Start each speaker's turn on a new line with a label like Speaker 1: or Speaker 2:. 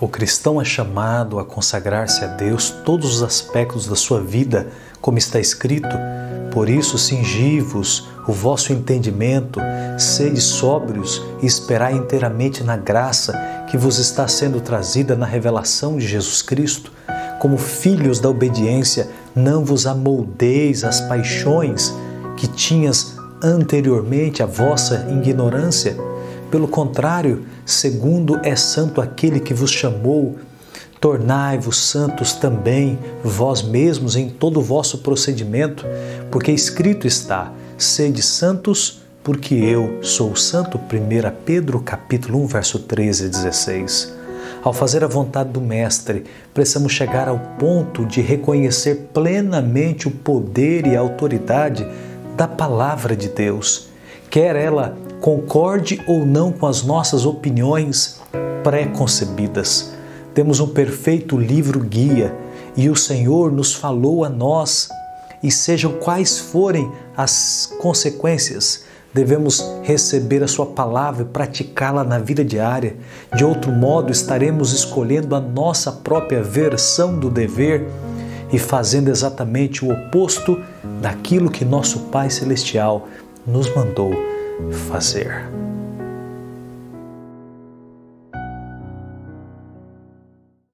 Speaker 1: O cristão é chamado a consagrar-se a Deus todos os aspectos da sua vida, como está escrito. Por isso, cingivos o vosso entendimento, sede sóbrios e esperai inteiramente na graça que vos está sendo trazida na revelação de Jesus Cristo. Como filhos da obediência, não vos amoldeis às paixões que tinhas anteriormente à vossa ignorância pelo contrário, segundo é santo aquele que vos chamou, tornai-vos santos também vós mesmos em todo o vosso procedimento, porque escrito está: sede santos, porque eu sou santo. 1 Pedro capítulo 1, verso 13 e 16. Ao fazer a vontade do Mestre, precisamos chegar ao ponto de reconhecer plenamente o poder e a autoridade da palavra de Deus, quer ela concorde ou não com as nossas opiniões pré-concebidas. Temos um perfeito livro guia e o Senhor nos falou a nós, e sejam quais forem as consequências, devemos receber a Sua palavra e praticá-la na vida diária. De outro modo, estaremos escolhendo a nossa própria versão do dever e fazendo exatamente o oposto daquilo que nosso Pai Celestial nos mandou fazer.